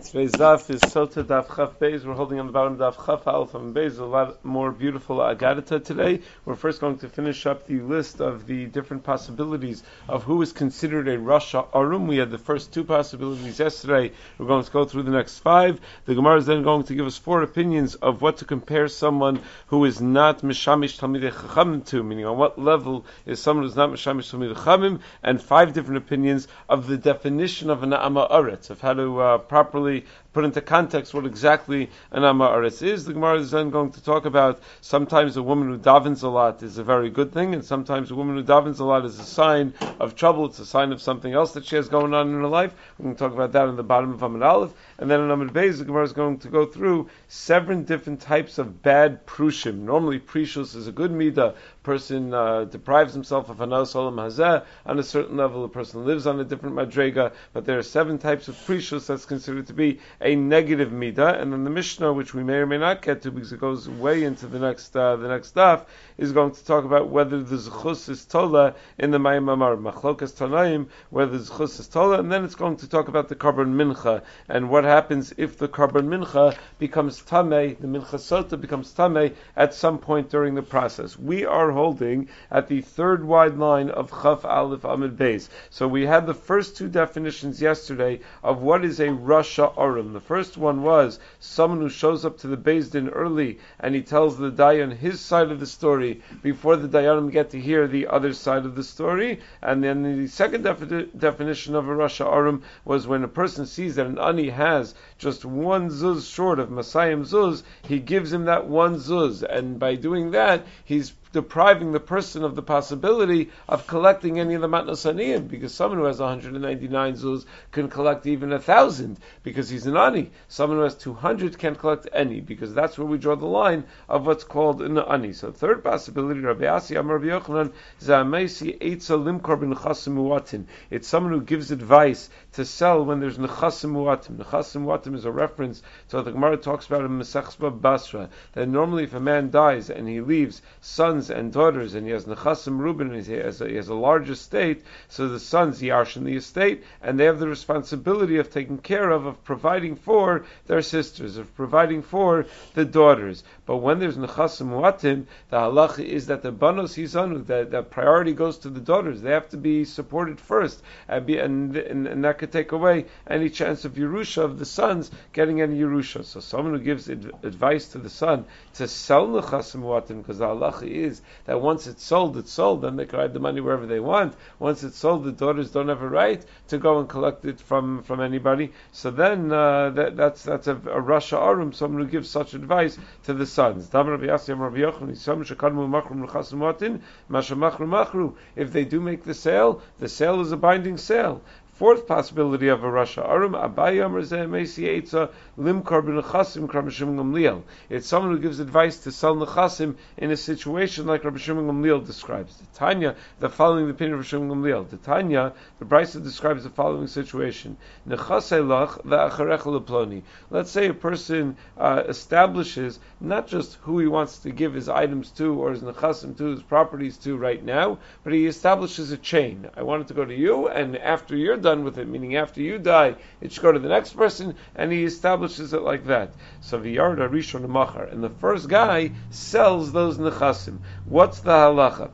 Today's daf is Sota Daf Chaf Beis. We're holding on the bottom Daf Chaf Aleph and Beis. A lot more beautiful Agadita today. We're first going to finish up the list of the different possibilities of who is considered a Rasha Arum. We had the first two possibilities yesterday. We're going to go through the next five. The Gemara is then going to give us four opinions of what to compare someone who is not Mishamish Talmidei Chachamim to, meaning on what level is someone who's not Mishamish Talmidei Chachamim, and five different opinions of the definition of an Amma Aretz, of how to uh, properly really put into context what exactly an Amaretz is. The Gemara is then going to talk about sometimes a woman who davens a lot is a very good thing, and sometimes a woman who davens a lot is a sign of trouble. It's a sign of something else that she has going on in her life. We're going to talk about that in the bottom of Amid Aleph. And then in Amid Beis, the Gemara is going to go through seven different types of bad prushim. Normally, prishus is a good midah. Person uh, deprives himself of anas olam hazeh. On a certain level, a person lives on a different madrega, but there are seven types of prishus that's considered to be a negative midah, and then the Mishnah, which we may or may not get to because it goes way into the next uh, the next stuff, is going to talk about whether the zechus is tola in the Mayim Amar Machlokas Tanaim, whether the zechus is tola, and then it's going to talk about the korban mincha and what happens if the korban mincha becomes tamei, the mincha sota becomes tamei at some point during the process. We are holding at the third wide line of Chaf Aleph Amid Beis. So we had the first two definitions yesterday of what is a Rasha Arum. The first one was someone who shows up to the Beis Din early and he tells the Dayan his side of the story before the Dayanim get to hear the other side of the story. And then the second defi- definition of a Rasha Arum was when a person sees that an Ani has just one zuz short of Masayim zuz, he gives him that one zuz. And by doing that, he's depriving the person of the possibility of collecting any of the matnos aniyim, because someone who has 199 zuz can collect even a thousand, because he's an ani. Someone who has 200 can't collect any, because that's where we draw the line of what's called an ani. So third possibility, Rabbi Asi Amar Rabbi Yochanan, Zamesi Eitza Limkor ben Muatin. It's someone who gives advice to sell when there's Nechasim Muatim. Nechasim Muatim is a reference to what the Gemara talks about in Mesechsba Basra, that normally if a man dies and he leaves sons and daughters, and he has nechasim Reuben, and he has, a, he has a large estate, so the sons yarshin the estate, and they have the responsibility of taking care of, of providing for their sisters, of providing for the daughters. But when there's nechasim muatim, the halacha is that the banos hizanu, that, that priority goes to the daughters. They have to be supported first, and, be, and, and, and that could take away any chance of Yerusha, of the sons getting any Yerusha. So someone who gives advice to the son to sell nechasim muatim, because the halacha is is that once it's sold, it's sold, then they can hide the money wherever they want. Once it's sold, the daughters don't have a right to go and collect it from, from anybody. So then uh, that, that's that's a, a Rasha Arum, someone who gives such advice to the sons. If they do make the sale, the sale is a binding sale. Fourth possibility of a Rasha Arum, Gamliel. It's someone who gives advice to sell Nechasim in a situation like Rabbi Shimon Gamliel describes. The Tanya, the following the opinion of Rabbi Shimon Gamliel. The Tanya, the Brisa describes the following situation. Let's say a person uh, establishes not just who he wants to give his items to or his Nechasim to, his properties to right now, but he establishes a chain. I want it to go to you, and after you're done, done with it, meaning after you die, it should go to the next person, and he establishes it like that. So v'yarda rishon machar, and the first guy sells those nechasim. What's the halacha?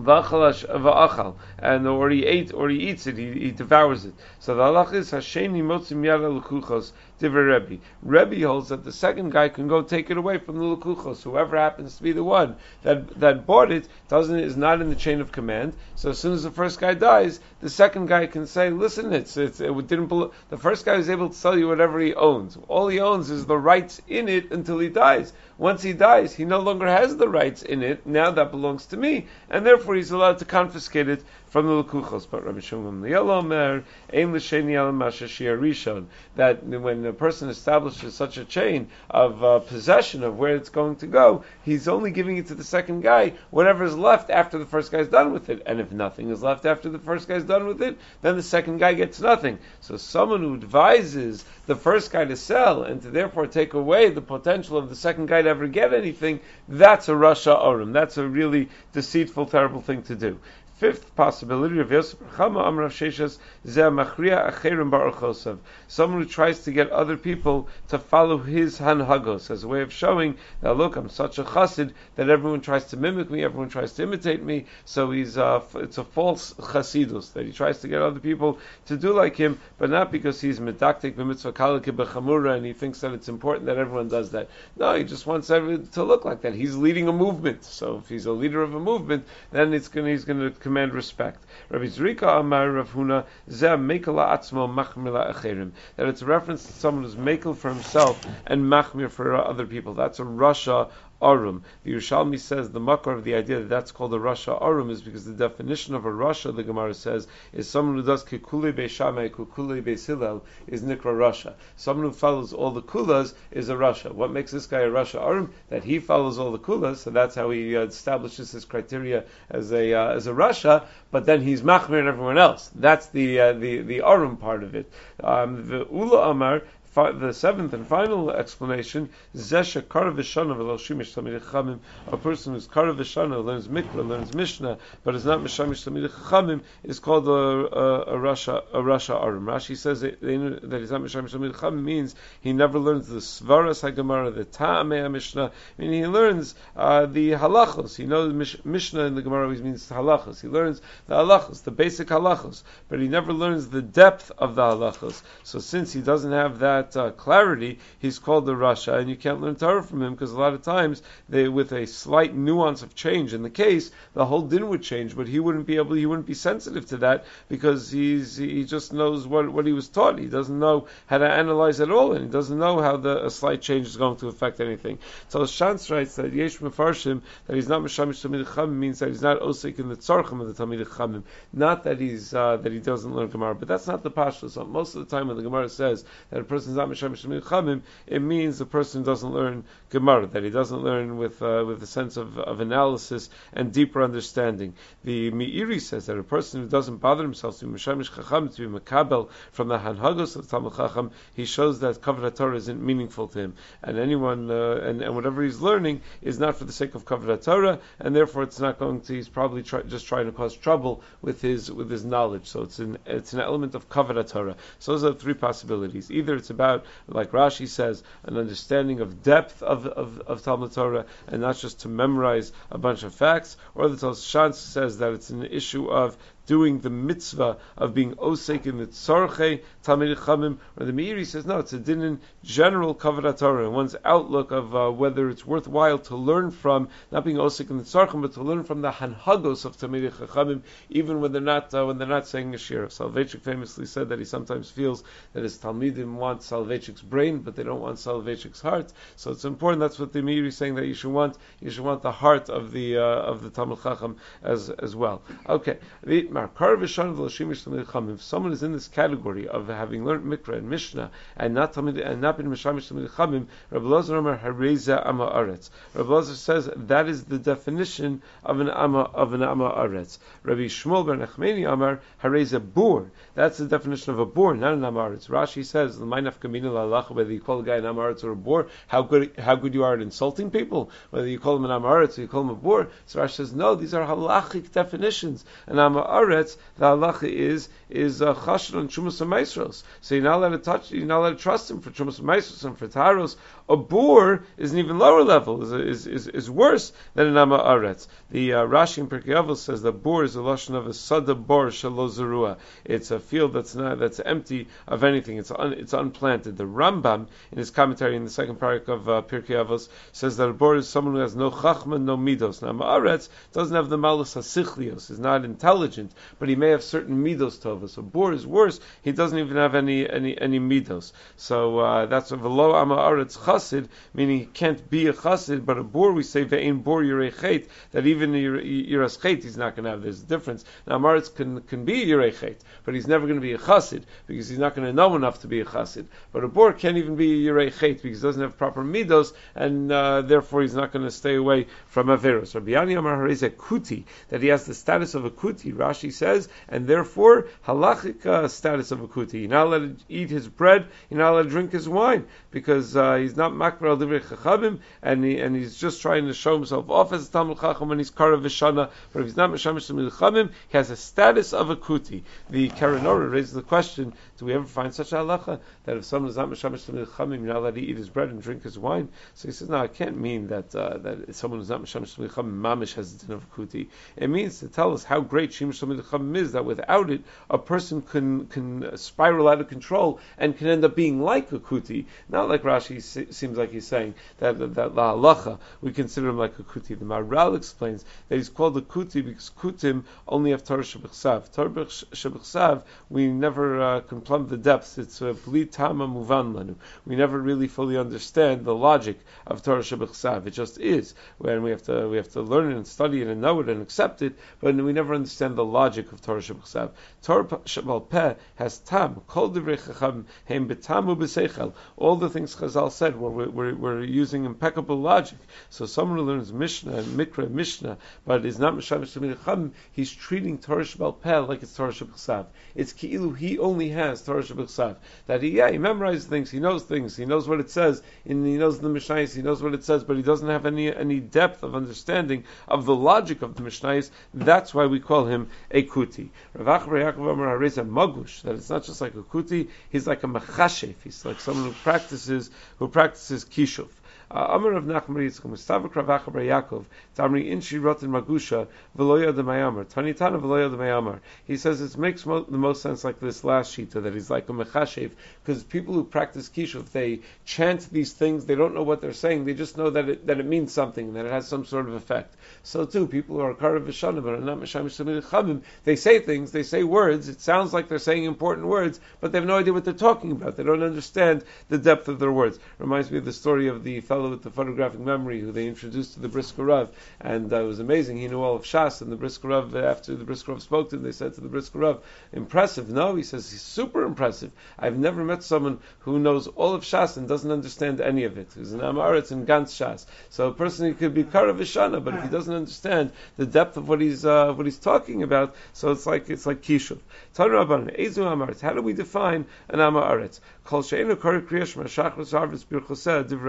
v'achal, and or he ate or he eats it, he, he devours it. So the halach is hasheni motzim yada lukuchos diver Rebbe. Rebbe holds that the second guy can go take it away from the lukuchos, whoever happens to be the one that that bought it doesn't is not in the chain of command. So as soon as the first guy dies, the second guy can say, "Listen, it's, it's it didn't belo- the first guy was able to sell you whatever he owns. All he owns is the rights in it until he dies. Once he dies, he no longer has the rights in it. Now that belongs to me, and therefore he's allowed to confiscate it from the Lukuchos. But Rabbi Shimon Omer, Ein L'Sheni Al Rishon, that when a person establishes such a chain of uh, possession of where it's going to go, he's only giving it to the second guy, whatever is left after the first guy's done with it. And if nothing is left after the first guy's done with it, then the second guy gets nothing. So someone who advises the first guy to sell and to therefore take away the potential of the second guy to ever get anything, that's a Rasha Arum. That's a really deceitful, terrible thing to do. Fifth possibility, Rav Yosef Chama Amrav Sheshes Zeh Machria Acherim Baruchosav. Someone who tries to get other people to follow his hanhagos as a way of showing that look, I'm such a chassid that everyone tries to mimic me, everyone tries to imitate me. So he's uh, it's a false chasidus that he tries to get other people to do like him, but not because he's medaktik b'mitzvah kalike and he thinks that it's important that everyone does that. No, he just wants everyone to look like that. He's leading a movement. So if he's a leader of a movement, then it's going he's going to command respect. Rabbi Zrika Amar Rav Huna Zeh Mekala Atzmo Machmila Acherim. That it's a reference to someone who's makel for himself and machmir for other people. That's a rasha arum. The Yerushalmi says the makar of the idea that that's called a rasha arum is because the definition of a rasha, the Gemara says, is someone who does kikuli beishamai, kikuli beisilel, is nikra rasha. Someone who follows all the kulas is a rasha. What makes this guy a rasha arum? That he follows all the kulas, so that's how he establishes his criteria as a uh, as a rasha. But then he's machmir and everyone else. That's the uh, the the arum part of it. Um, the ula amar the seventh and final explanation, Zesha Karavishana Veloshimish Tamid a person who's Karavishana, learns Mikra, learns Mishnah, but is not Mishamish Tamid is called a, a, a Rasha a Rasha Arim. Rashi says that, he's not Mishamish Tamid means he never learns the Svaras HaGemara, the Ta'amei Mishnah, I mean he learns uh, the halachos. He knows Mish, Mishnah in the Gemara always means halachos. He learns the halachos, the basic halachos, but he never learns the depth of the halachos. So since he doesn't have that that uh, clarity, he's called the Rasha, and you can't learn Torah from him because a lot of times they, with a slight nuance of change in the case, the whole din would change, but he wouldn't be able, he wouldn't be sensitive to that because he's he just knows what what he was taught. He doesn't know how to analyze at all, and he doesn't know how the a slight change is going to affect anything. So Shantz writes that Yesh Mefarshim that he's not Meshamish Tamid Chamim means that he's not Osik in the Tzarchim of the Tamid Chamim, not that he's uh, that he doesn't learn Gemara, but that's not the Pashto. So most of the time when the Gemara says that a person it means the person doesn't learn Gemara, that he doesn't learn with uh, with a sense of, of analysis and deeper understanding. The Meiri says that a person who doesn't bother himself to be Mishamish Chacham, to be Makabel from the Hanhagos of Talmud Chacham, he shows that Kavod Torah isn't meaningful to him. And anyone, uh, and, and whatever he's learning is not for the sake of Kavod Torah, and therefore it's not going to, he's probably try, just trying to cause trouble with his with his knowledge. So it's an, it's an element of Kavod Torah. So those are three possibilities. Either it's about like Rashi says, an understanding of depth of, of, of Talmud Torah, and not just to memorize a bunch of facts, or the Toshans says that it's an issue of doing the mitzvah of being osek in the tzarche tamid chamim, or the Meiri says no, it's a din in general kavod Torah, and one's outlook of uh, whether it's worthwhile to learn from not being osek in the tzarchim, but to learn from the hanhagos of tamid chachamim, even when they're not uh, when they're not saying a shir. Soloveitchik famously said that he sometimes feels that his talmidim want Soloveitchik's brain, but they don't want Soloveitchik's heart. So it's important. That's what the Meiri is saying that you should want. You should want the heart of the uh, of the Talmud Chacham as as well. Okay. If someone is in this category of having learned Mikra and Mishnah and not and not been Mishamish Talmud Chamim, Rabbi Lazar Omer Hareza Ama Aretz. Rabbi Lazar says that is the definition of an Ama of an Ama Aretz. Rabbi Shmuel ben Echmeni Amar Hareza Bur. That's the definition of a bor, not an Ama Aretz. Rashi says the Mainaf Kamina Lalach whether you call a guy an Ama Aretz or a bor, how good how good you are at insulting people, whether you call him an Ama Aretz or you call him a bor. So Rashi says no, these are halachic definitions. An Ama Aretz the halacha is is uh, chashon on chumas maestros. So you're not allowed to touch, you're not allowed to trust him for chumas maestros and for taros. A boor is an even lower level, is is is, is worse than an ama aretz. The uh, Rashi in Pirkei says that boor is a lashon of a sada bor shalozerua. It's a field that's not that's empty of anything. It's un, it's unplanted. The Rambam in his commentary in the second parak of uh, Pirkei Avos says that a boor is someone who has no chachma, no midos. Now, Ma'aretz doesn't have the malus hasichlios, is not intelligent, but he may have certain midos tovas. A boar is worse; he doesn't even have any any any midos. So uh, that's a velo ama aretz chassid, meaning he can't be a chassid. But a boar, we say ve'in bor yirechet, that even yiras chet he's not going to have. There's a difference. Now maretz can can be yirechet, but he's never going to be a chassid because he's not going to know enough to be a chassid. But a boar can't even be a yirechet because he doesn't have proper midos, and uh, therefore he's not going to stay away from averus. Rabbi Yani Amar a kuti that he has the status of a kuti. Rashi Rashi says, and therefore halachic status of a kuti. You're not allowed to eat his bread. You're not allowed to drink his wine because uh, he's not makbar al divrei chachamim, and he, and he's just trying to show himself off as a talmud chacham when he's karav v'shana. But if he's not mishamish chachamim, he has a status of a kuti. The Keren Orah raises the question: Do we ever find such a halacha that if someone is not mishamish chachamim, you're not allowed to eat his bread and drink his wine? So he says, no, I can't mean that uh, that someone who's not mishamish chachamim mamish has the din of kuti. It means to tell us how great shimish chachamim is that without it, a person can can spiral out of control and can end up being like a kuti. Not like Rashi seems like he's saying that that, la halacha we consider him like a kuti. The Maharal explains that he's called a kuti because kutim only have Torah shebechsav. Torah shebechsav we never uh, can plumb the depths. It's bli tama muvan lanu. We never really fully understand the logic of Torah shebechsav. It just is, when we have to we have to learn it and study it and know it and accept it, but we never understand the logic of Torah shebechsav. Torah shebal peh has tam kol divrei chacham heim betamu. All the things Chazal said, we're, we're, we're using impeccable logic. So someone who learns Mishnah and Mikra Mishnah, but is not Mishamish Chacham, he's treating Torah Shabbat Peh like it's Torah Shabbat It's Ki'ilu, he only has Torah Shabbat That he, yeah, he memorizes things, he knows things, he knows what it says, and he knows the Mishnahis, he knows what it says, but he doesn't have any, any depth of understanding of the logic of the Mishnahis. That's why we call him a Kuti. Rav Yaakov Amar Magush, that it's not just like a Kuti, he's like a Mechashef, he's like someone who practices, who practices Kishuf. Amar of Nachman Yitzchak, Mustafa Kravacha Bar Yaakov, Tamri Rotin Magusha, Veloya de Mayamar, Tanitana Veloya de Mayamar. He says it makes mo- the most sense like this last shita, that he's like a Mechashev, because people who practice Kishuv, they chant these things, they don't know what they're saying, they just know that it, that it means something, that it has some sort of effect. So too, people who are Karav Vishana, but are not Meshamish they say things, they say words, it sounds like they're saying important words, but they have no idea what they're talking about. They don't understand the depth of their words. Reminds me of the story of the fellow fellow with the photographic memory who they introduced to the Brisker Rav, and uh, it was amazing. He knew all of Shas, and the Brisker Rav, after the Brisker Rav spoke to him, they said to the Brisker Rav, impressive. No, he says, he's super impressive. I've never met someone who knows all of Shas and doesn't understand any of it. He's an Amaretz and Gantz Shas. So a person could be Karav Ishana, but if he doesn't understand the depth of what he's uh, what he's talking about, so it's like it's like Kishuv. How do we define an Amaretz? Kol she'enu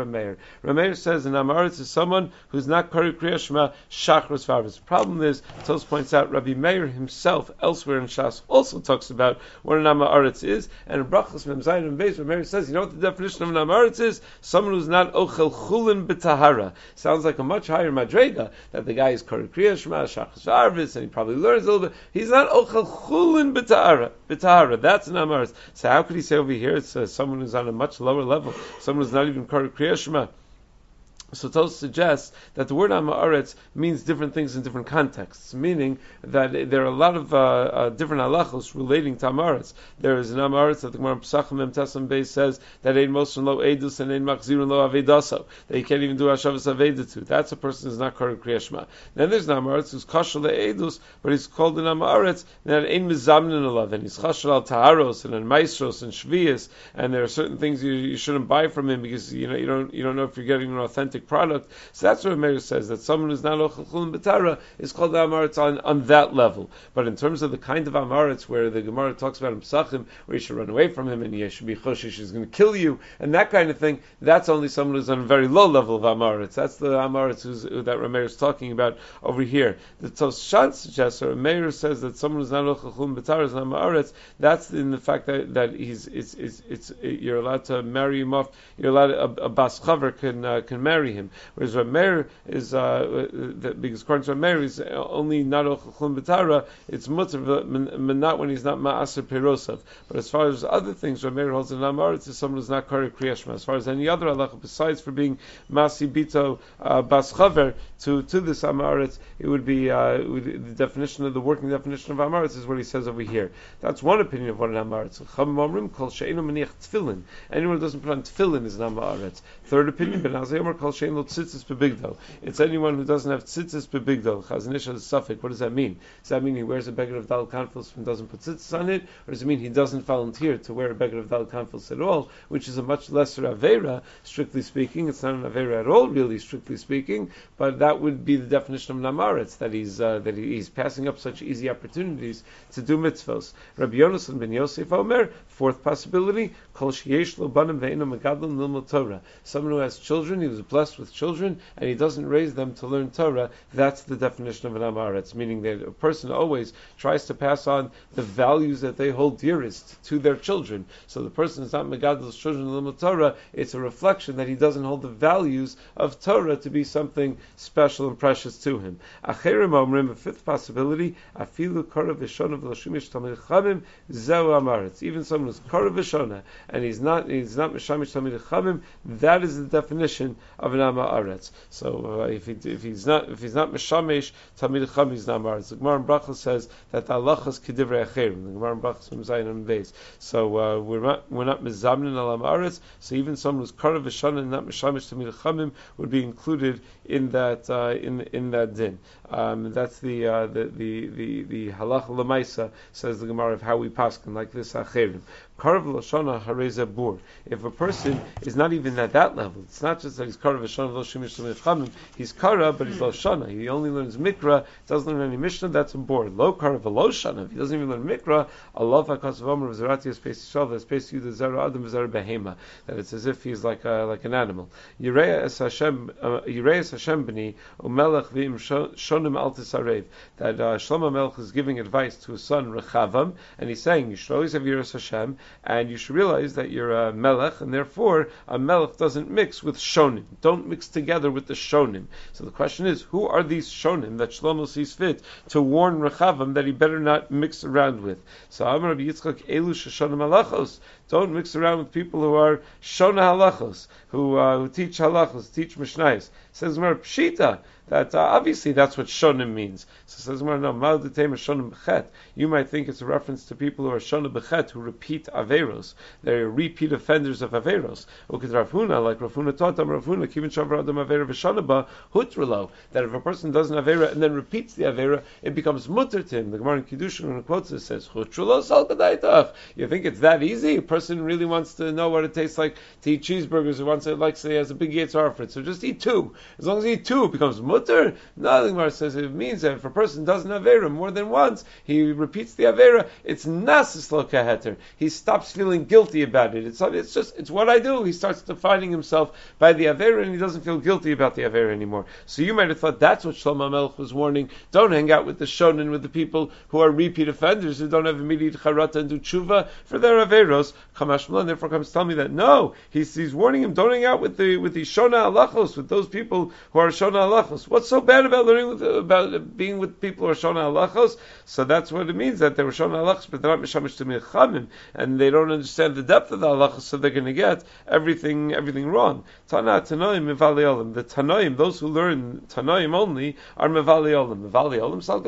meir. Rameir says an Amaretz is someone who's not kari kriyash ma shachros harvest. The problem is, Tos points out, Rabbi Meir himself elsewhere in Shas also talks about what an Amaretz is, and in Brachos Mem Zayin and Beis, Rameir says, you know what the definition of an Amaretz is? Someone who's not ochel chulin b'tahara. Sounds like a much higher madrega, that the guy is kari kriyash ma shachros harvest, and he probably learns a little bit. He's not ochel chulin b'tahara. B'tahara. That's an Amaretz. So how could he say over here it's uh, someone who's on a much lower level, someone who's not even Kriya Shema. So Tos suggests that the word Amaretz means different things in different contexts, meaning that there are a lot of uh, uh, different halachos relating to Amaretz. There is an Amaretz that the Gemara Pesachim Em Tesam Beis says that Ein Mosun Lo Edus and Ein Machzirun Lo Avedaso, that you can't even do Hashavas Aveda to. That's a person who's not Kohen Kriyashma. Then there's an Amaretz who's Kashal Edus, but he's called an Amaretz, and Ein Mizamnin Alav, and he's Kashal Al Taharos, and an Maestros, and Shvias, and there are certain things you, you shouldn't buy from him because you know you don't you don't know if you're getting an authentic product. So that's what Meir says that someone who's not ochel betara is called amaretz on, on that level. But in terms of the kind of amaretz where the Gemara talks about him psachim, where you should run away from him and he should be choshish, he's going to kill you, and that kind of thing, that's only someone who's on a very low level of amaretz. That's the amaretz that Rameir is talking about over here. The Toshan suggests, or Meir says that someone who's not ochel betara is an amaretz. That's in the fact that, that he's it's, it's, it's, you're allowed to marry him off. You're allowed a, a bas chaver can uh, can marry him. Whereas Rameir is uh, because according to Rameir, is only not ochachum betara. It's mutter, but not when he's not ma'aser perosav. But as far as other things, Rameir holds an amar. It's someone who's not kari kriyashma. As far as any other halacha besides for being masi bito uh, bas chaver to to this amaretz, it would be uh, the definition of the working definition of amaretz is what he says over here. That's one opinion of what an amaretz. Anyone who doesn't put on tefillin is an amaretz. Third opinion, Ben Azayomar calls shein lo tzitzis bebigdal. It's anyone who doesn't have tzitzis bebigdal. Chazanish has suffix. What does that mean? Does that mean he wears a beggar of dal kanfils and doesn't put tzitzis on it, or does it mean he doesn't volunteer to wear a beggar of dal kanfils at all, which is a much lesser avera, strictly speaking. It's not an avera at all, really, strictly speaking. But that would be the definition of namaretz that he's uh, that he's passing up such easy opportunities to do mitzvos. Rabbi Yonasan ben Yosef Omer, fourth possibility, kol. Someone who has children, he was blessed with children, and he doesn't raise them to learn Torah. That's the definition of an amaretz, meaning that a person always tries to pass on the values that they hold dearest to their children. So the person is not megadl's children lilmud Torah. It's a reflection that he doesn't hold the values of Torah to be something special and precious to him. A fifth possibility, zeu amaretz. Even someone who's korav v'shona and he's not he's not mishamish tamid chamim, that is the definition of an amaretz. So uh, if he if he's not if he's not mishamish tamid chamim, he's not amaretz. The Gemara in Brachel says that the halachas kedivrei acherim. The Gemara in Brachel from Zayin and Beis. So uh, we're not we're not mizamnin al amaretz. So even someone who's korav v'shona and not mishamish tamid chamim would be included in that uh, in in that din. Um, that's the, uh, the the the the halach lemaisa says the Gemara of how we paskin like this acherim. Karav Lashana Hareza Bur. If a person is not even at that level, it's not just that he's Karav Lashana Loshimish Chamim, he's Kara, but he's Lashana. He only learns Mikra, doesn't learn any Mishnah, that's a bor. Low Karav Loshana, if he doesn't even learn Mikra, Allah Hakasav Omer Vizarati Space Shalva, Space Yuda Zara Adam Zara Behema. That it's as if he's like a, like an animal. Yireya es Hashem, uh, Yireya Hashem b'ni, umelech v'im shonim al. That uh, Shlomo Melech is giving advice to his son Rechavam, and he's saying, you should always have Yireya Hashem, and you should realize that you're a melech, and therefore a melech doesn't mix with shonim. Don't mix together with the shonim. So the question is, who are these shonim that Shlomo sees fit to warn Rechavam that he better not mix around with? So Amar Yitzchak Elu Shoshonim Halachos. Don't mix around with people who are shona halachos, who uh, who teach halachos, teach mishnayos. Says Mar Pshita that uh, obviously that's what shonim means. So says Mar no mal shonim bechet. You might think it's a reference to people who are shona bechet who repeat averos. They're repeat offenders of averos. Ukid Rav Huna like Rav Huna taught them Rav Huna kivin shavar adam avera v'shonaba hutralo. That if a person does an avera and then repeats the avera, it becomes mutter to him. The Gemara in Kiddushin when it quotes it says hutralo sal You think it's that easy? A person really wants to know what it tastes like to eat cheeseburgers. He wants to like say has a big yitzhar for it. So just eat two. As long as you eat two, it becomes mutter. No, the Gemara says it means that if a person does an avera more than once, he repeats the avera. It's nasis lo kaheter. He stops feeling guilty about it. It's it's just it's what I do. He starts defining himself by the avera, and he doesn't feel guilty about the avera anymore. So you might have thought that's what Shlomo Melech was warning. Don't hang out with the shonen with the people who are repeat offenders who don't have immediate charata and do tshuva for their averos. Kamashmalan therefore comes to tell me that no, he's, he's warning him, don't hang out with the with the shona halachos, with those people who are shona halachos. What's so bad about learning with, about being with people who are shona halachos? So that's what it means that they were shona halachos, but they're not mishamish to milchamim, and they don't understand the depth of the halachos, so they're going to get everything everything wrong. Tana tanoim mivali olim. The tanoim, those who learn tanoim only, are mivali olim. Mivali olim sal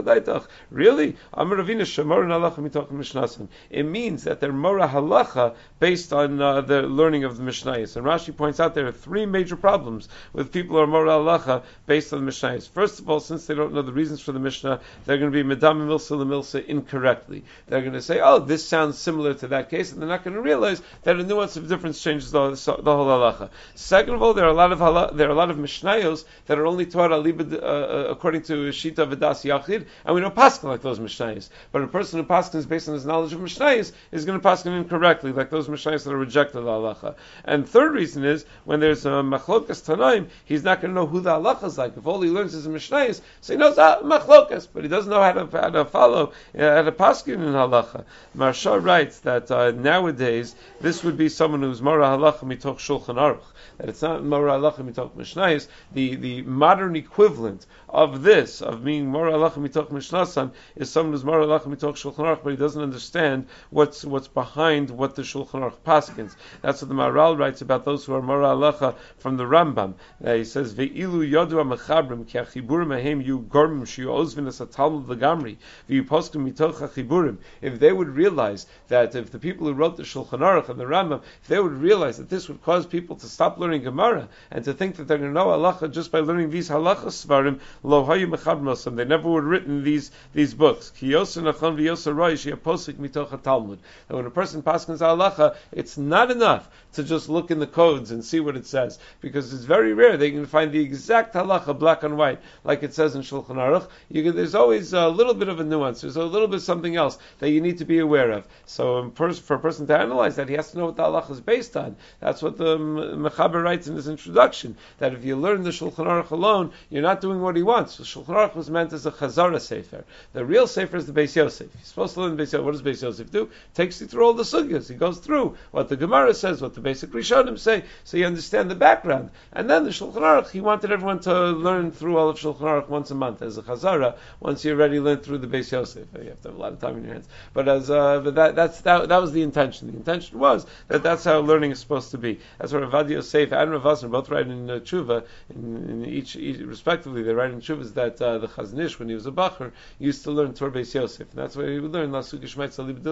Really? Amaravina shemor halacha mitoch mishnasim. It means that they're mora halacha based on uh, the learning of the Mishnayos. And Rashi points out there are three major problems with people who are mora halacha based on the Mishnayos. First of all, since they don't know the reasons for the Mishnah, they're going to be medam milsa milsa incorrectly. They're going to say, "Oh, this sounds similar to that case," and they're not going to realize that a nuance of difference changes the, the whole halacha. Second of all, there are a lot of hala, there are a lot of Mishnayos that are only taught alibad, uh, uh, according to Shita Vidas Yachid, and we don't like those Mishnayos. But a person who passes based on his knowledge of Mishnayos is going to pass incorrectly, those Mishnayos that are rejected the halacha. And third reason is when there's a machlokas tanaim, he's not going to know who the halacha is like. If all he learns is mishnayis, so he knows ah, machlokas, but he doesn't know how to, how to follow uh, how to paskin in halacha. Maharsha writes that uh, nowadays this would be someone who's mara halacha mitoch shulchan aruch that it's not Mora Halacha Mitoch Mishnayis, the, the modern equivalent of this, of being Mora Halacha Mitoch Mishnasan, is someone who's Mora Halacha Mitoch Shulchan Aruch, but he doesn't understand what's, what's behind what the Shulchan Aruch Paskins. That's what the Maharal writes about those who are Mora Halacha from the Rambam. Uh, he says, Ve'ilu yodu ha-mechabrim ki ha-chiburim ahem yu gormim ozvin ha-talmud v'yu poskim mitoch ha-chiburim. If they would realize that if the people who wrote the Shulchan Aruch and the Rambam, if they would realize that this would cause people to stop learning Gemara and to think that they're going to know halacha just by learning these halacha svarim, lo hayu mechabrim They never would have written these these books. Ki yosa nachon v'yosa roish posik mitoch talmud. And when a person paskins halacha, it's not enough to just look in the codes and see what it says, because it's very rare they can find the exact halacha black and white, like it says in Shulchan Aruch. Can, there's always a little bit of a nuance. There's a little bit something else that you need to be aware of. So for a person to analyze that, he has to know what the halacha is based on. That's what the Mechaber writes in his introduction, that if you learn the Shulchan Aruch alone, you're not doing what he wants. The Shulchan Aruch was meant as a Chazara Sefer. The real Sefer is the Beis Yosef. You're supposed to learn Beis Yosef. What does Beis Yosef do? Takes you through all the sugyas. He goes through what the Gemara says, what the basic Rishonim say, so you understand the background. And then the Shulchan Aruch, he wanted everyone to learn through all of Shulchan Aruch once a month as a Chazara, once you already learned through the Beis Yosef. You have to have a lot of time in your hands. But as, uh, but that, that's, that, that was the intention. The intention was that that's how learning is supposed to be. That's what Ravad Yosef and Rav Wosner both write in uh, Tshuva, in, in each, each, respectively, they write in Tshuvas that uh, the Chazon Ish, when he was a Bacher, used to learn Torah Beis Yosef. And that's why he would learn Lasugi Shmeitz Alib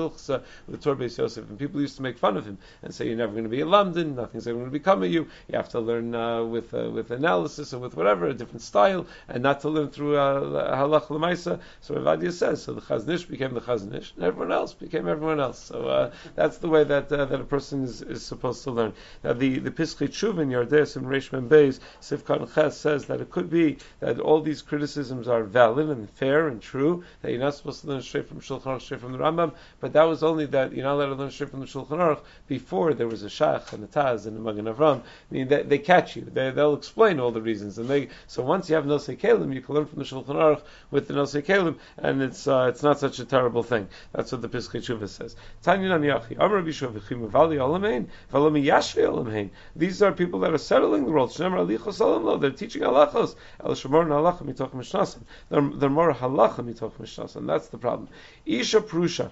with Torah Beis Yosef. And people used to make fun of him and say, you're never going to be in lamdan, nothing's ever going to become of you. You have to learn uh, with uh, with analysis or with whatever, a different style, and not to learn through uh, halach lemaisa. So Ravadia says, so the Chazon Ish became the Chazon Ish, and everyone else became everyone else. So uh, that's the way that uh, that a person is, is supposed to learn. Now the the Pischei Tshuva in Yardes and Reish Beis Sifkan Ches says that it could be that all these criticisms are valid and fair and true. That you're not supposed to learn straight from Shulchan straight from the Rambam, but that was only that you're not allowed to learn straight from the Shulchan Aruch before there was a Shach and a Taz and a Magen Avram. I mean, they, they catch you. They, will explain all the reasons, and they so once you have Nosei Kalim, you can learn from the Shulchan Aruch with the Nosei Kalim, and it's uh, it's not such a terrible thing. That's what the Pischei Tshuva says. These are people that are settling the world. They're teaching halachos. They're, they're more halacha mitoch mishnasan. That's the problem. Isha prusha.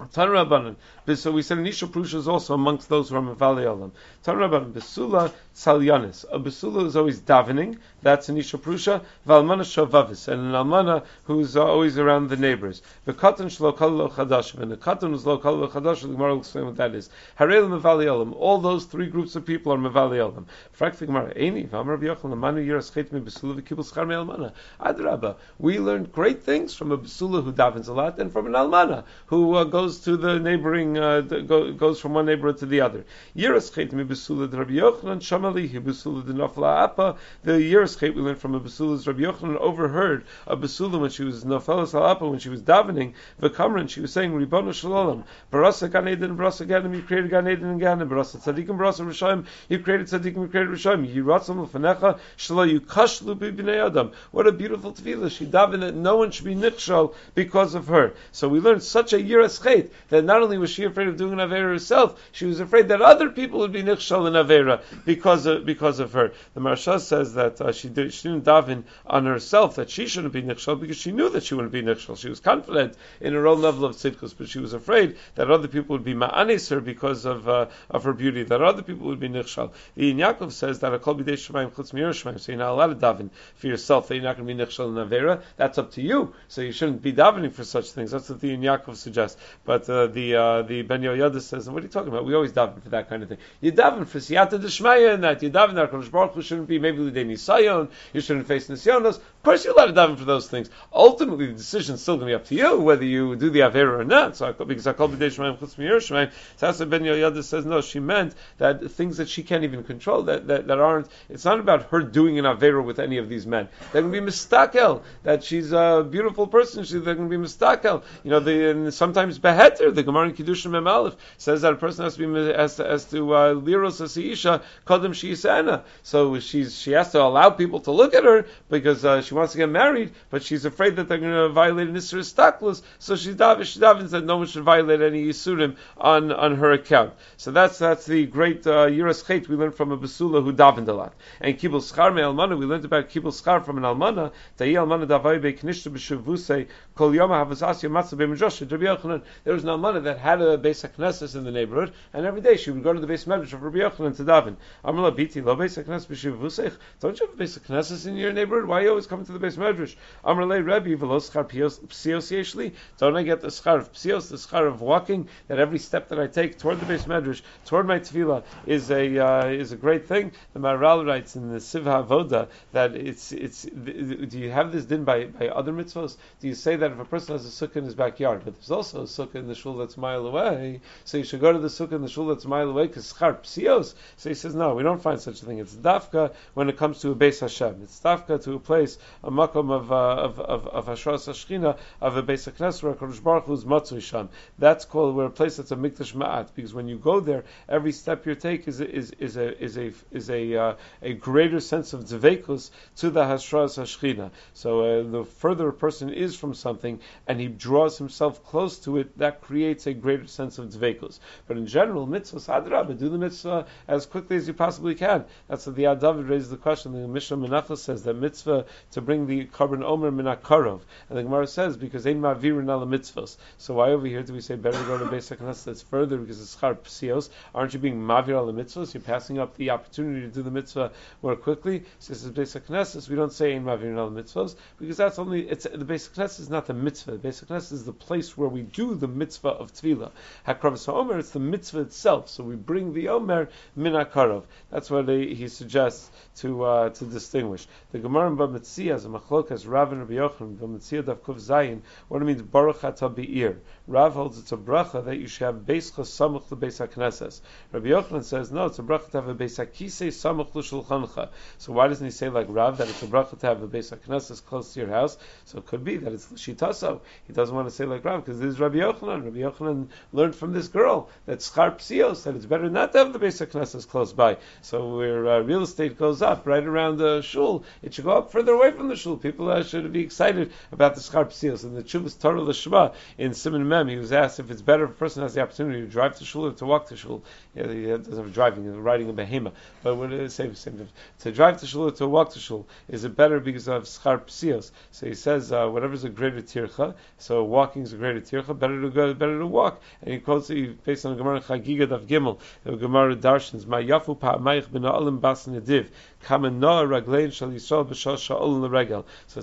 So we said Anisha Prusha is also amongst those who are Mavali Olam. Tan Rabbanan. Besula Salyanis. A Besula is always davening. That's Anisha Prusha. Valmana Shavavis. And an Almana who's always around the neighbors. The Katan Shlo Kallo Chadashim. And the Katan is Lo Kallo Chadashim. The Gemara will explain what that is. Harel Mavali Olam. All those three groups of people are Mavali Olam. The Gemara. Eini. Vamar B'yochel. Amanu Yiras Chet Me Besula V'kibul Schar Almana. Adraba. We learned great things from a Besula who davens a lot and from an Almana who uh, goes to the neighboring, uh, go, goes from one neighborhood to the other. Chet mi besula de Rabbi Yochanan shamali he besula de nafla apa. The chet we learned from a besula's Rabbi Yochanan overheard a besula when she was nafelas apa when she was davening v'kamran she was saying Ribono Shalom barasa gan eden barasa ganim you created gan eden and ganim barasa tzadikim barasa rishayim you created tzadikim you created rishayim yiratzam l'fanecha shlo you kashlu b'bnei adam. What a beautiful tefillah she davened that no one should be nichshal because of her. So we learned such a yiras that not only was she afraid of doing an Avera herself, she was afraid that other people would be Nichshal in Avera because of, because of her. The Maharsha says that uh, she, did, she didn't daven on herself that she shouldn't be Nichshal because she knew that she wouldn't be Nichshal. She was confident in her own level of tzidkus, but she was afraid that other people would be Ma'anis her because of, uh, of her beauty, that other people would be Nichshal. The Yaakov says that a kol b'dei shemaim chutz shemaim, so you're not allowed to daven for yourself, that you're not going to be Nichshal in Avera. That's up to you. So you shouldn't be davening for such things. That's what the Yaakov suggests. But uh, the uh, the Ben Yoyada says, what are you talking about? We always daven for that kind of thing. You daven for siyata d'shmaya and that. You daven that Kodesh Baruch Hu shouldn't be maybe l'dei nisayon. You shouldn't face nisyonos. Of course, you're allowed to daven for those things. Ultimately, the decision is still going to be up to you whether you do the avera or not. So because I called b'dei shmayim chutz miyur shmayim. Tasa Ben Yoyada says no. She meant that things that she can't even control that, that, that aren't. It's not about her doing an avera with any of these men. They're going to be mistakel. That she's a beautiful person. She, they're going to be mistakel. You know, and sometimes beheter. The Gemara in Kiddushin Mem Aleph says that a person has to be has to, has to uh, liros asisha kadam sheisana. So she's she has to allow people to look at her because uh, she wants to get married, but she's afraid that they're going to violate an isra staklus. So she davens she davens that no one should violate any yisurim on on her account. So that's that's the great uh, yiras chait we learned from a basula who davened a lot. And kibul schar me almana we learned about kibul schar from an almana. Tayi almana davai be knishta b'shavuse kol yom havasasya matzah b'mijosha. Rabbi Yochanan there was an almana that had a Beis HaKnesses in the neighborhood, and every day she would go to the Beis Medrash of Rabbi Yochanan to daven. Amar biti lo Beis HaKnesses b'shiv vusech. Don't you have a Beis HaKnesses in your neighborhood? Why are you always coming to the Beis Medrash? Amar le Rebbe v'lo schar psios yeshli. Don't I get the schar of psios, the schar of walking, that every step that I take toward the Beis Medrash, toward my tefillah, is a uh, is a great thing. The Maharal writes in the Sivha Voda that it's it's. Do you have this din by, by other mitzvahs? Do you say that if a person has a sukkah in his backyard, but there's also a sukkah in the shul that's a mile away, so you should go to the sukkah in the shul that's a mile away because schar psios. So he says no, we don't find such a thing. It's dafka when it comes to a base Hashem. It's dafka to a place, a makom of uh, of of of Hashras Hashchina of a Beis Haknes where Kodesh Baruch Hu is matzui sham. That's called where a place that's a mikdash ma'at because when you go there, every step you take is is is a is a is a uh, a greater sense of dvekus to the Hashras Hashchina. So uh, the further a person is from something and he draws himself close to it, that creates a greater sense of dvekus. But in general, mitzvahs hadrabah, do the mitzvah as quickly as you possibly can. That's what the Yad David raises the question. The Mishnah Menachos says that mitzvah to bring the korban omer minakarov, and the Gemara says because ein mavirin ala mitzvahs. So why over here do we say better go to Beis Haknes that's further because it's char psios? Aren't you being mavir ala mitzvahs? You're passing up the opportunity to do the mitzvah more quickly. So this is Beis Haknes. We don't say ein mavirin ala mitzvahs because that's only it's the Beis Haknes is not the mitzvah. The Beis Haknes is the place where we do the mitzvah of tefillah. Hakravas Omer, it's the mitzvah itself. So we bring the Omer minakarov. That's what he, he suggests to uh, to distinguish. The Gemara in Bamitzia has a machlokas Rav and Rabbi Yochanan Bamitzia Dav Kuf Zayin. What it means Baruch Be'ir. Rav holds it's a bracha that you should have Beischa Samuch the Beis Hakneses. Rabbi Yochanan says no, it's a bracha to have a Beis Hakise Samuch L'Shulchancha. So why doesn't he say like Rav that it's a bracha to have a Beis Hakneses close to your house? So it could be that it's Shitaso. He doesn't want to say like Rav because this is Rabbi Yochanan. Rabbi Yochanan learned from this girl that Schar Psios that it's better not to have the Beis Hakneses close by. So where uh, real estate goes up right around the shul, it should go up further away from the shul. People uh, should be excited about the Schar Psios. And the Chuvas Torah L'Shma in Simon Mem, he was asked if it's better if a person has the opportunity to drive to shul or to walk to shul. Yeah, he doesn't have driving, riding a behema. But what is same same difference. To drive to shul or to walk to shul, is it better because of Schar Psios? So he says uh, whatever's a greater tircha, so walking is a greater tircha, better to go, better to walk. And he quotes it based on the Gemara Chagiga Dav Gimel, the Gemara Darshans, Yafu Pa'amayich Ben Alim Bas Nediv, So it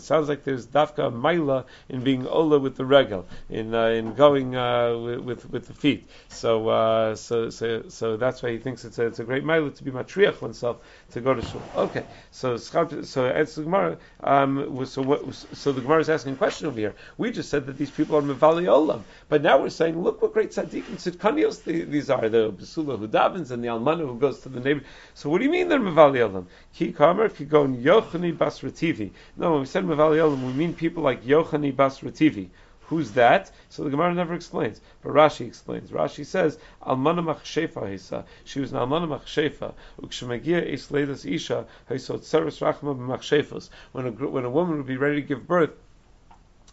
sounds like there's dafka maila in being ola with the regel, in uh, in going uh, with, with, the feet. So uh, so so so that's why he thinks it's a, it's a great maila to be matriach oneself to go to shul. Okay, so so the Gemara. Um, so what, so the Gemara is asking a question over here. We just said that these people are mevali olam, but now we're saying, look what great tzaddikim tzidkanios these are the besula who davens and the almana who goes to the neighbor. So what do you mean they're mevali olam? Ki kamer ki go Yochani Bas Rativi. No, when we said Mevali Olam, we mean people like Yochani Bas Rativi. Who's that? So the Gemara never explains, but Rashi explains. Rashi says, Almana Machshefa Hisa. She was an Almana Machshefa. Ukshemagia Eis Leidas Isha Hisot Seres Rachma B'Machshefos. When a when a woman would be ready to give birth,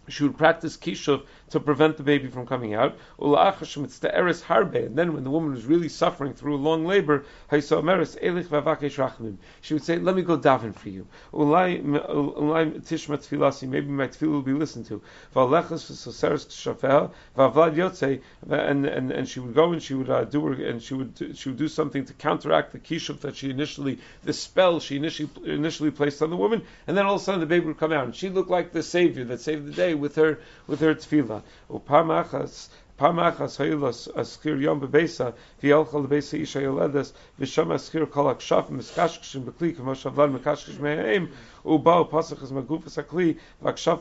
she would practice kishuv to prevent the baby from coming out. And then when the woman was really suffering through a long labor, she would say, let me go daven for you. Maybe my tefillah will be listened to. And, and, and she would go and she would uh, do her, and she would she would do something to counteract the kishuf that she initially the spell she initially initially placed on the woman, and then all of a sudden the baby would come out, and she looked like the savior that saved the day with her with her tefillah Upamachas פעם אחת היו לו אזכיר יום בביסה, והלכה לביסה אישה יולדת, ושם אזכיר כל הכשפים, מסקשקשים בכלי, כמו שעבלן מקשקש מהם, Vakshaf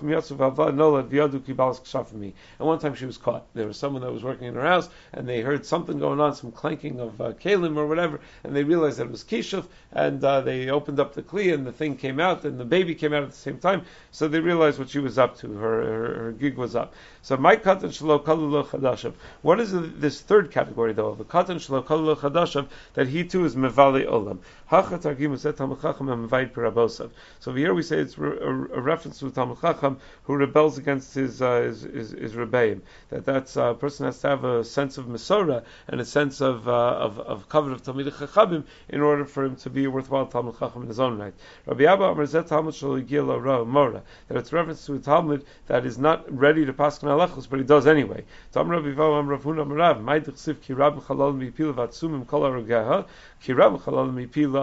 miyatsu vava viadu kibalas kshaf mi. And one time she was caught. There was someone that was working in her house, and they heard something going on, some clanking of uh, kalim or whatever, and they realized that it was kishuf, and uh, they opened up the kli, and the thing came out, and the baby came out at the same time. So they realized what she was up to. Her her, her gig was up. So my katan shelo kalulu chadashav. What is this third category though of a katan shelo kalulu chadashav that he too is mevali olam? So here we say it's a, a reference to Talmud Chacham who rebels against his uh, his, his, his rebbeim. That that uh, person has to have a sense of Masorah and a sense of uh, of of of Talmud Chachamim in order for him to be a worthwhile Talmud Chacham in his own right. Rabbi Abba Amar Zet Talmud Mora that it's reference to a Talmud that is not ready to pass halachos, but he does anyway. So Rabbi Vo Am Rav Huna Marav, Mai Dechsiv Ki Rab Chalal Mipila Vatsumim Kol Arugeha, Ki Rab Chalal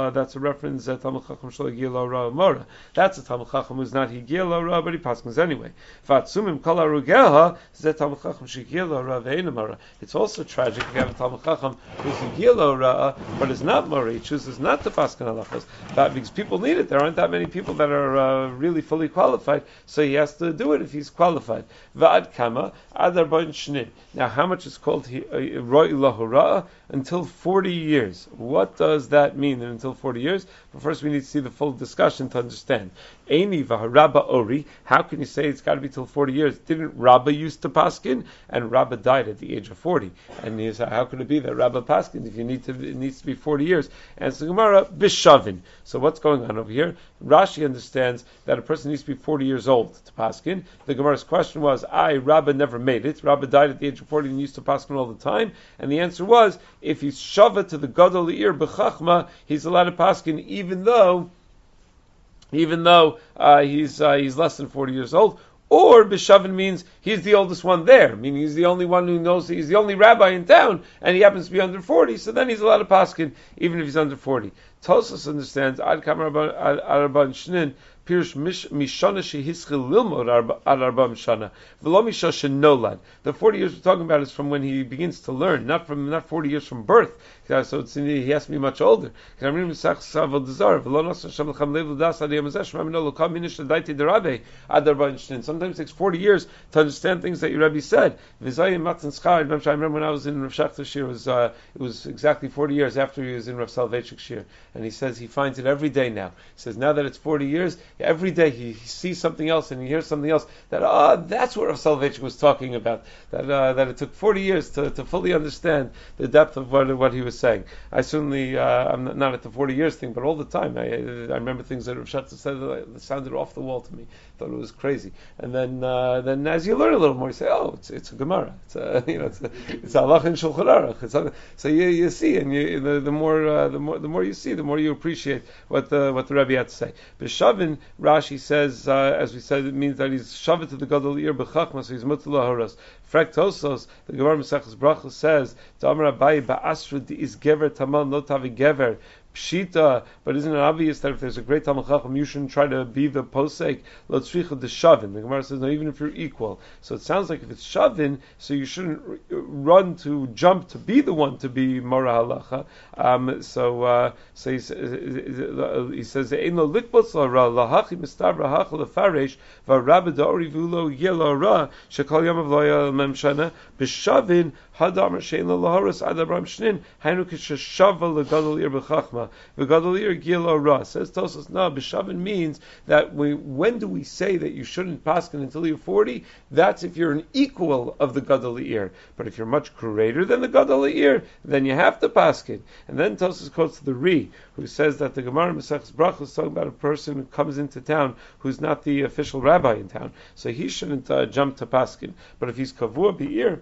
That's a reference that Talmud Chacham Shal Higil Ra Mora. That's a Talmud Chacham who's not Higil Ra, but he paskins anyway. Vatsumim Kol Arugeha, Zet Talmud Chacham Shigil Ra Mora. It's also tragic if you have a Talmud Chacham who's Higil Ra, but is not Mora, he chooses not to paskin halachos. That because people need it. There aren't that many people that are uh, really fully qualified, so he has to do it if he's qualified. Va'ad kama adar. Now, how much is called uh, roi lahura? Until 40 years. What does that mean until 40 years? But first we need to see the full discussion to understand. Eini v'harabba ori. How can you say it's got to be till 40 years? Didn't Rabba used to paskin? And Rabba died at the age of 40. And he said, how could it be that Rabba paskin if you need to, it needs to be 40 years? And so Gemara, bishavin. So what's going on over here? Rashi understands that a person needs to be 40 years old to paskin. The Gemara's question was, I, Rabba never made it. Rabba died at the age of 40 and used to paskin all the time. And the answer was, if he's shava to the gadol ear bechachma, he's allowed to paskin even though even though uh, he's uh, he's less than 40 years old. Or Bishavin means he's the oldest one there, meaning he's the only one who knows he's the only rabbi in town, and he happens to be under 40, so then he's allowed to paskin even if he's under 40. Tosos understands Ad Kamar Arban Shnin Pirush Mishana Shehischil Lilmod Ad Arbam Shana V'lo Misha Shenolad. The 40 years we're talking about is from when he begins to learn, not from not 40 years from birth. So it's, he has to be much older. Sometimes it takes 40 years to understand things that your Rebbe said. I remember when I was in Rav Schachter Shir, it was, uh, it was exactly 40 years after he was in Rav Soloveitchik Shir. And he says he finds it every day now. He says now that it's 40 years, every day he, he sees something else and he hears something else that, ah, oh, that's what Rav Soloveitchik was talking about. That, uh, that it took 40 years to, to fully understand the depth of what, what he was saying. I certainly, uh, I'm not at the 40 years thing, but all the time, I, I remember things that Rav Schachter said that sounded off the wall to me. Thought it was crazy. And then, uh, then as you learn a little more, you say, oh, it's, it's a Gemara. It's a, you know, it's a, Allah and Shulchan Aruch. So you, you see, and you, the, the more, uh, the more, the more you see, the more you appreciate what the, what the Rebbe had to say. B'shavin, Rashi says, uh, as we said, it means that he's shavit to the Gadol Ir b'chachma, so he's mutala horas. Frektosos, the Gemara Mesechus Brachos says, Tamar Abayi ba'asru di is gever tamal not tavi gever pshita, but isn't it obvious that if there's a great Talmud Chacham, you shouldn't try to be the posek lotzricha the shavin? The Gemara says no, even if you're equal. So it sounds like if it's shavin, so you shouldn't run to jump to be the one to be mora halacha. Um, so uh, so he, he says ein lo likbos lahachi mistabra hachal lefaresh v'arabed da'ori vulo yelo ra shekol yom avloya memshana b'shavin hadamar shein laharas adabram shnin hainu kishashava legadol ir b'chachma Shama. V'gadolir gil ra. Says Tosos, no, b'shavin means that we, when do we say that you shouldn't paskin until you're 40? That's if you're an equal of the gadolir. But if you're much greater than the gadolir, then you have to paskin. And then Tosos quotes the Ri, who says that the Gemara Masechus Brachos talking about a person who comes into town who's not the official rabbi in town. So he shouldn't uh, jump to paskin. But if he's kavua be'ir,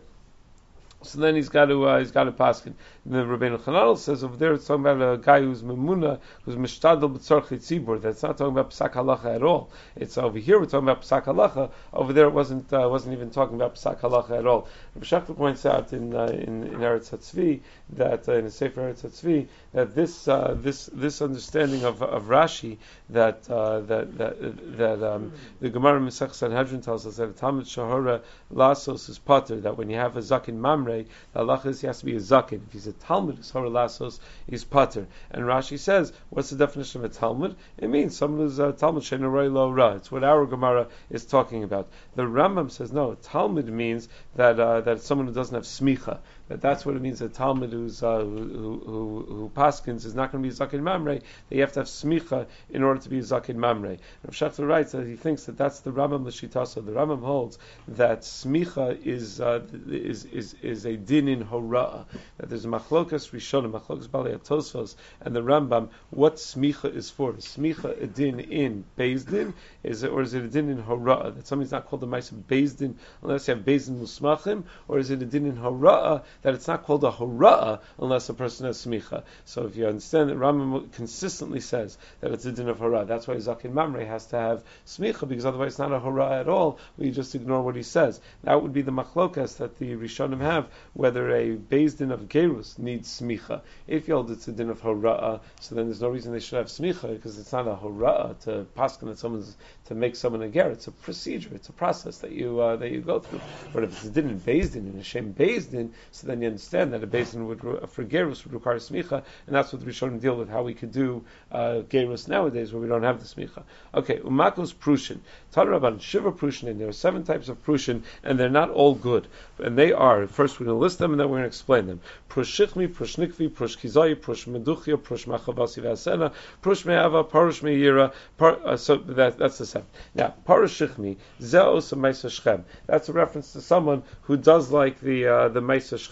so then he's got to uh, he's got to paskin. The Rabbeinu Chananel says over there it's talking about a guy who's memuna, who's mishtadel b'tzorchei tzibur. That's not talking about psak halacha at all. It's over here we're talking about psak halacha. Over there it wasn't uh, wasn't even talking about psak halacha at all. Rabbi Schachter points out in uh, in, in Eretz Hatzvi that uh, in the Sefer Eretz Hatzvi that this uh, this this understanding of, of Rashi that uh, that that, that um, the Gemara Mesech Sanhedrin tells us that a Talmud Shahara Lasos is pater that when you have a zakin mamre, the halacha is he has to be a zakin. If he's a Talmud Shahara Lasos, he's pater. And Rashi says, what's the definition of a Talmud? It means someone who's a Talmud Shenaray Lo Ra. It's what our Gemara is talking about. The Rambam says no. Talmud means that uh, that someone who doesn't have smicha that that's what it means that Talmud who's, uh, who, who, who, Paskins is not going to be Zakin Mamre, that you have to have Smicha in order to be Zakin Mamre. Rav Schachter writes that he thinks that that's the Rambam Lashitasa. The Rambam holds that Smicha is, uh, is, is, is a din in Hora'ah, that there's a Machlokas Rishonim, Machlokas Balei Tosfos, and the Rambam, what Smicha is for. Is Smicha a din in Bezdin, is it, or is it a din in Hora'ah, that something's not called a Maisa Bezdin unless you have Bezdin Musmachim, or is it a din in Hora'ah that it's not called a hora'ah unless a person has smicha. So if you understand that Rambam consistently says that it's a din of hora, that's why Zakin Mamre has to have smicha because otherwise it's not a hora at all. We just ignore what he says. That would be the machlokas that the Rishonim have whether a beis din of gerus needs smicha. If you hold it's a din of hora, so then there's no reason they should have smicha because it's not a hora to paskin that someone's to make someone a ger. It's a procedure. It's a process that you uh, that you go through. But if it's a din in beis din and a shem beis din, so then you understand that a basin would for gerus would require smicha, and that's what Rishonim deal with how we could do uh, gerus nowadays where we don't have the smicha. Okay, umakos prushin. Tanraban shiva prushin, and there are seven types of prushin, and they're not all good. And they are first we're going to list them, and then we're going to explain them. Prushichmi, prushnikvi, prushkizai, prushmeduchia, prushmachavasi vasena, prushmeava, parushmeira. Uh, so that, that's the seven. Now, parushichmi, zeos shchem. That's a reference to someone who does like the uh, the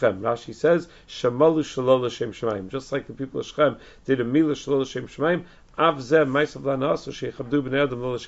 shchem. Rashi says shamalu shalol l'shem shemaim. Just like the people of Shchem did a mila shalol l'shem shemaim, Shem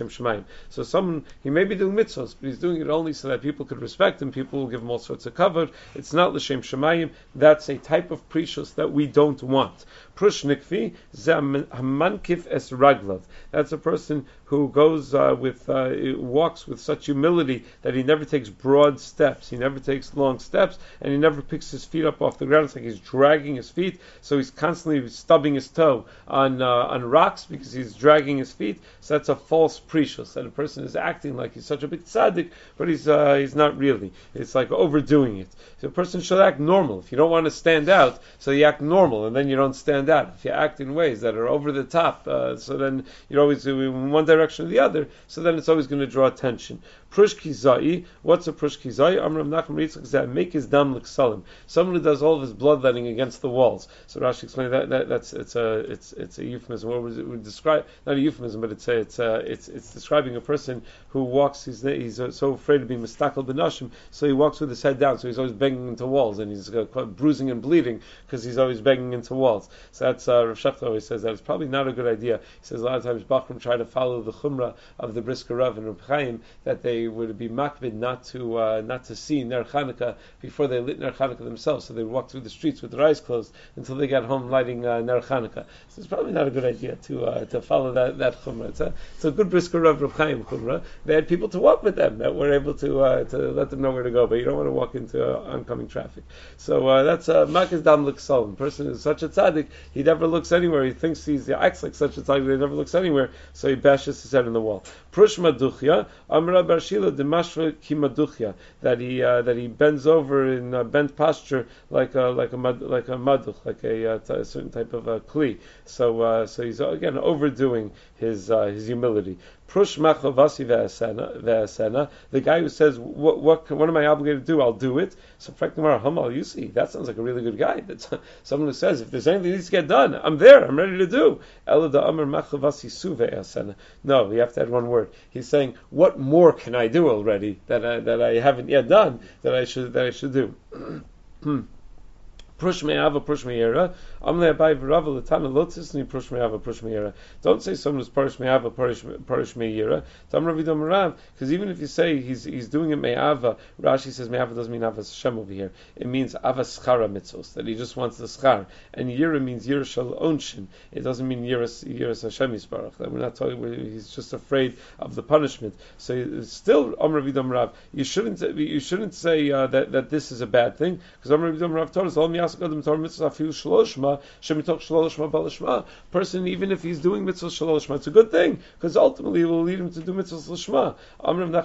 Shemaim. so someone he may be doing mitzvahs, but he's doing it only so that people could respect him. People will give him all sorts of cover. It's not l'shem shemayim. That's a type of precious that we don't want. Prushnikvi hamankif es raglav. That's a person who goes uh, with uh, walks with such humility that he never takes broad steps. He never takes long steps, and he never picks his feet up off the ground. It's like he's dragging his feet, so he's constantly stubbing his toe on uh, on rocks because he's dragging his feet. So that's a false precious. That a person is acting like he's such a big tzaddik, but he's uh, he's not really. It's like overdoing it. So a person should act normal. If you don't want to stand out, so you act normal, and then you don't stand out. If you act in ways that are over the top, uh, so then you're always in one direction or the other. So then it's always going to draw attention. Prushkizai. What's a prushkizai? Amram Nachum Ritzchak make his dam salim. Someone who does all of his bloodletting against the walls. So Rashi explained that, that that's it's a it's it's a euphemism. What was it would describe? Not a euphemism, but it's a, it's a, it's it's describing a person who walks. He's he's so afraid to be mistakel benashim, so he walks with his head down. So he's always banging into walls, and he's bruising and bleeding because he's always banging into walls. So that's uh, Rav Shach always says that it's probably not a good idea. He says a lot of times Bachram try to follow the chumrah of the Brisker Rav and Reb Chaim that they would be makvid not to uh, not to see Ner Chanukah before they lit Ner Chanukah themselves. So they walk through the streets with their eyes closed until they got home lighting uh, Ner Chanukah. So it's probably not a good idea to uh, to follow that that chumrah. It's a, it's a good brisker of Reb Chaim chumrah. They had people to walk with them that were able to uh, to let them know where to go, but you don't want to walk into uh, oncoming traffic. So uh, that's uh, Makas Dam. Person is such a tzaddik, he never looks anywhere. He thinks he's he acts like such a tzaddik, he never looks anywhere. So he bashes his head in the wall. Prush maduchya, Amra Barshila demashra kimaduchya, that he uh, that he bends over in uh, bent posture like a like a like a maduch, like a, uh, a certain type of a kli. So uh, so he's again overdoing his uh, his humility. Ve'asena, the guy who says, what, what, what am I obligated to do? I'll do it. So Freknamar Hamal Yusi, that sounds like a really good guy. That's someone who says, if there's anything that needs to get done, I'm there, I'm ready to do. No, you have to add one word. He's saying, what more can I do already that I, that I haven't yet done that I should, that I should do? Prush me'ava, prush me'era. Amle abai v'rava l'tana lo tisni prush me'ava, prush me'era. Don't say someone who's prush me'ava, prush me'era. Tam Rav Yidom Rav, because even if you say he's he's doing it me'ava, Rashi says me'ava doesn't mean avas Hashem over here. It means avas schara mitzvos, that he just wants the schar. And yira means yira shal onshin. It doesn't mean yiras yiras Hashem yisbarach. That we're not talking. He's just afraid of the punishment. So still, Amr Rav Rav, you shouldn't you shouldn't say uh, that that this is a bad thing because Amr Rav Rav told us all Person, even if he's doing mitzvah shaloshma, it's a good thing because ultimately it will lead him to do mitzvah shaloshma. Amram the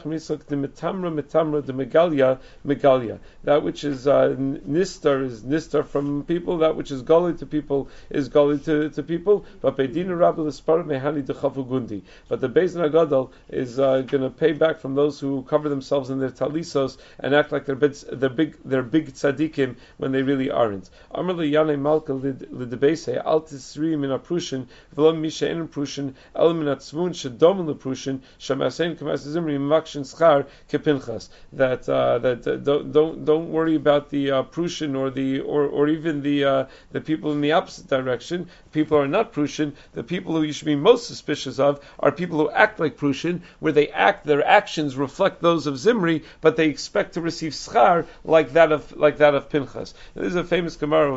the megalia megalia. That which is uh, nistar is nistar from people. That which is gully to people is gully to, to people. But Beidina Rabbi Mehani. But the Beis Nagadol is uh, going to pay back from those who cover themselves in their talisos and act like they're big, they're big, they're big tzaddikim when they really aren't. Malka Misha Zimri Makshin Schar Kepinchas. That uh, that uh, don't don't don't worry about the uh, Prushin or the or or even the uh, the people in the opposite direction. People are not Prushin. The people who you should be most suspicious of are people who act like Prushin, where they act their actions reflect those of Zimri, but they expect to receive schar like that of like that of Pinchas. This is a famous Gemara.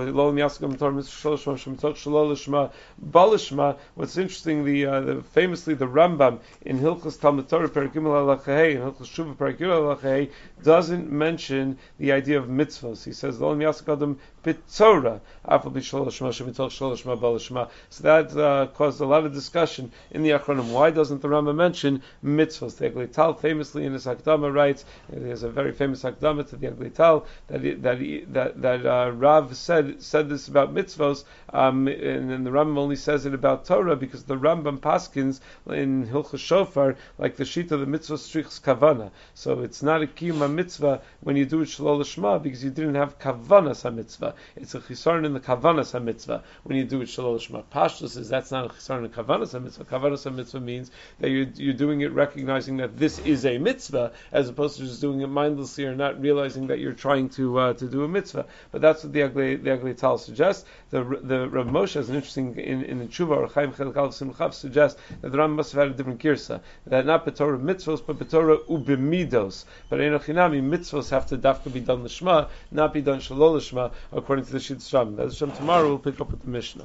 What's interesting, the, uh, the famously the Rambam in Hilchos Talmud Torah Perikimel Alachahei in Hilchos Shuva Perikimel Alachahei doesn't mention the idea of mitzvahs. He says Lo Yaskadam So that uh, caused a lot of discussion in the Achronim. Why doesn't the Rambam mention mitzvahs? The Eglei Tal famously in his Hakdama writes, there's a very famous Hakdama to the Eglei Tal that he, that he, that that uh, Rav said said this about mitzvahs, um, and, and, the Rambam only says it about Torah because the Rambam paskins in Hilchos Shofar like the sheet of the mitzvah strichs kavana. So it's not a kiyum mitzvah when you do it shalol because you didn't have kavanas mitzvah. It's a chisaron in the kavanas mitzvah when you do it shalol shma. Pashtus says that's not a chisaron in the kavanas mitzvah. Kavanas mitzvah means that you're, you're doing it recognizing that this is a mitzvah as opposed to just doing it mindlessly or not realizing that you're trying to uh, to do a mitzvah. But that's what the ugly the Eglei Tal suggests. The the Rav Moshe is an interesting in, in the Tshuva or Chaim Chelkal Simchav suggests that the Ram must have had a different girsa that not betorah mitzvos but betorah ubimidos. But enochinami mitzvos have to dafka be done lishma, not be done shalol lishma, according to the Shid Shram. That's Shem tomorrow we'll pick up with the Mishnah.